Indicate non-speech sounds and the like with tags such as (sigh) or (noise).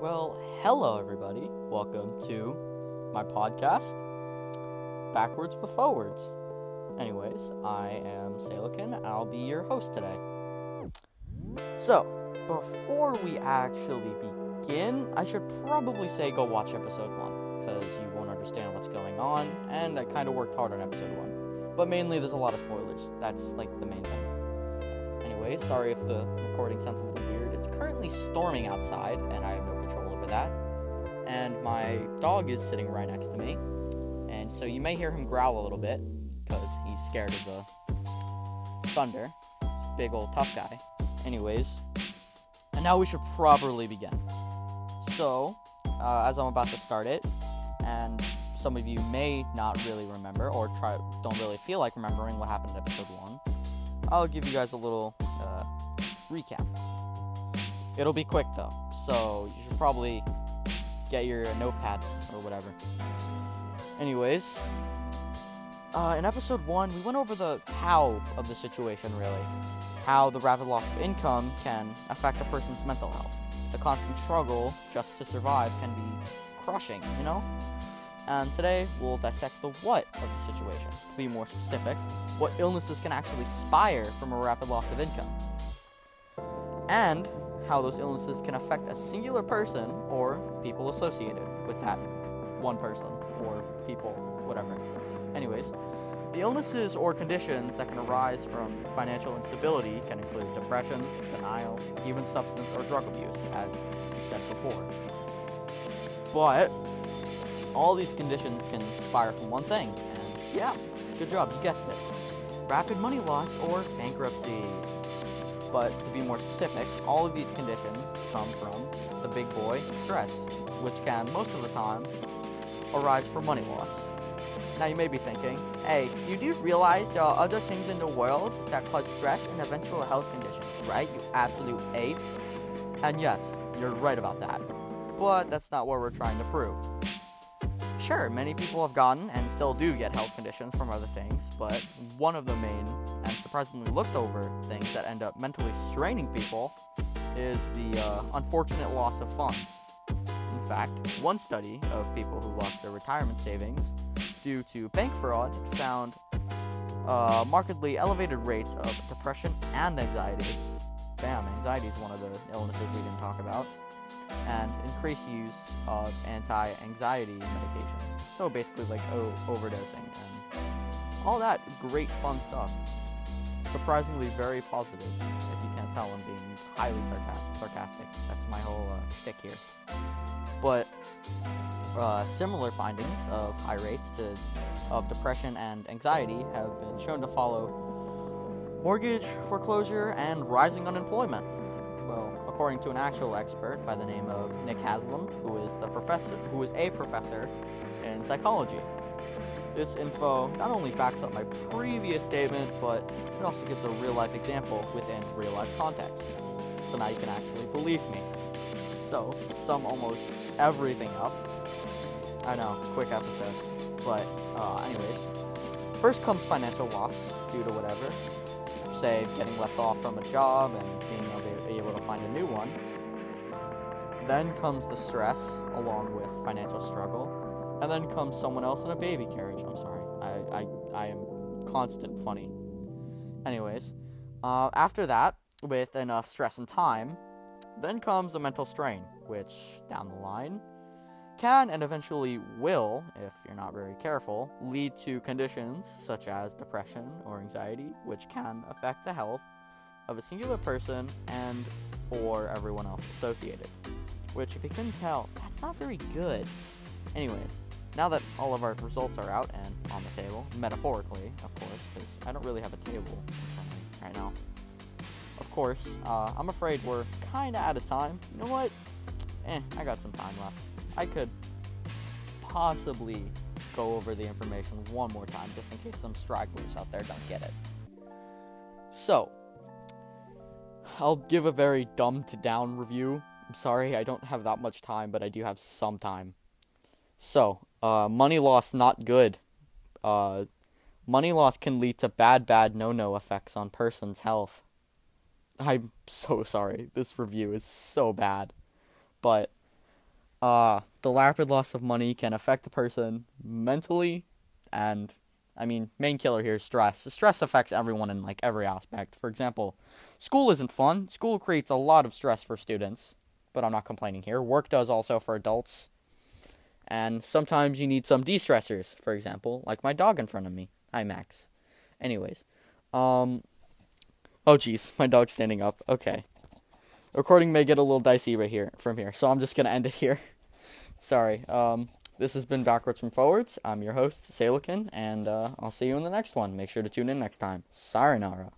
Well, hello everybody. Welcome to my podcast, Backwards but Forwards. Anyways, I am Salikin. I'll be your host today. So, before we actually begin, I should probably say go watch episode 1, because you won't understand what's going on, and I kind of worked hard on episode 1. But mainly, there's a lot of spoilers. That's like the main thing. Anyways, sorry if the recording sounds a little weird. It's currently storming outside, and I that. And my dog is sitting right next to me, and so you may hear him growl a little bit because he's scared of the thunder. Big old tough guy. Anyways, and now we should properly begin. So, uh, as I'm about to start it, and some of you may not really remember or try don't really feel like remembering what happened in episode one, I'll give you guys a little uh, recap. It'll be quick though, so you should probably get your notepad or whatever. Anyways, uh, in episode one, we went over the how of the situation really. How the rapid loss of income can affect a person's mental health. The constant struggle just to survive can be crushing, you know? And today, we'll dissect the what of the situation. To be more specific, what illnesses can actually spire from a rapid loss of income. And how those illnesses can affect a singular person or people associated with that one person or people, whatever. Anyways, the illnesses or conditions that can arise from financial instability can include depression, denial, even substance or drug abuse, as we said before. But all these conditions can spire from one thing, and yeah, good job, you guessed it. Rapid money loss or bankruptcy. But to be more specific, all of these conditions come from the big boy stress, which can most of the time arise from money loss. Now you may be thinking, hey, you do realize there are other things in the world that cause stress and eventual health conditions, right? You absolute ape. And yes, you're right about that. But that's not what we're trying to prove. Sure, many people have gotten and still do get health conditions from other things, but one of the main and surprisingly looked over things that end up mentally straining people is the uh, unfortunate loss of funds. In fact, one study of people who lost their retirement savings due to bank fraud found uh, markedly elevated rates of depression and anxiety. Damn, anxiety is one of the illnesses we didn't talk about. And increased use of anti-anxiety medications. So basically, like o- overdosing and all that great fun stuff. Surprisingly, very positive. If you can't tell, I'm being highly sarca- sarcastic. That's my whole uh, here. But uh, similar findings of high rates to, of depression and anxiety have been shown to follow mortgage foreclosure and rising unemployment. According to an actual expert by the name of Nick Haslam, who is the professor, who is a professor in psychology. This info not only backs up my previous statement, but it also gives a real life example within real life context. So now you can actually believe me. So, sum almost everything up. I know, quick episode. But, uh, anyways. First comes financial loss due to whatever. Say, getting left off from a job and being able, able to find a new one. Then comes the stress, along with financial struggle. And then comes someone else in a baby carriage. I'm sorry. I, I, I am constant funny. Anyways, uh, after that, with enough stress and time, then comes the mental strain, which, down the line, can and eventually will, if you're not very careful, lead to conditions such as depression or anxiety, which can affect the health of a singular person and or everyone else associated. Which, if you couldn't tell, that's not very good. Anyways, now that all of our results are out and on the table, metaphorically, of course, because I don't really have a table right now. Of course, uh, I'm afraid we're kind of out of time. You know what? Eh, I got some time left. I could possibly go over the information one more time just in case some stragglers out there don't get it. So, I'll give a very dumbed down review. I'm sorry, I don't have that much time, but I do have some time. So, uh, money loss not good. Uh, money loss can lead to bad, bad, no no effects on person's health. I'm so sorry. This review is so bad. But uh, the rapid loss of money can affect the person mentally and I mean, main killer here is stress. Stress affects everyone in like every aspect. For example, school isn't fun. School creates a lot of stress for students, but I'm not complaining here. Work does also for adults. And sometimes you need some de-stressors, for example, like my dog in front of me. Hi Max. Anyways, um Oh jeez, (laughs) my dog's standing up. Okay. Recording may get a little dicey right here from here, so I'm just gonna end it here. (laughs) Sorry. Um this has been Backwards from Forwards. I'm your host, Salikin, and uh, I'll see you in the next one. Make sure to tune in next time. Sayonara.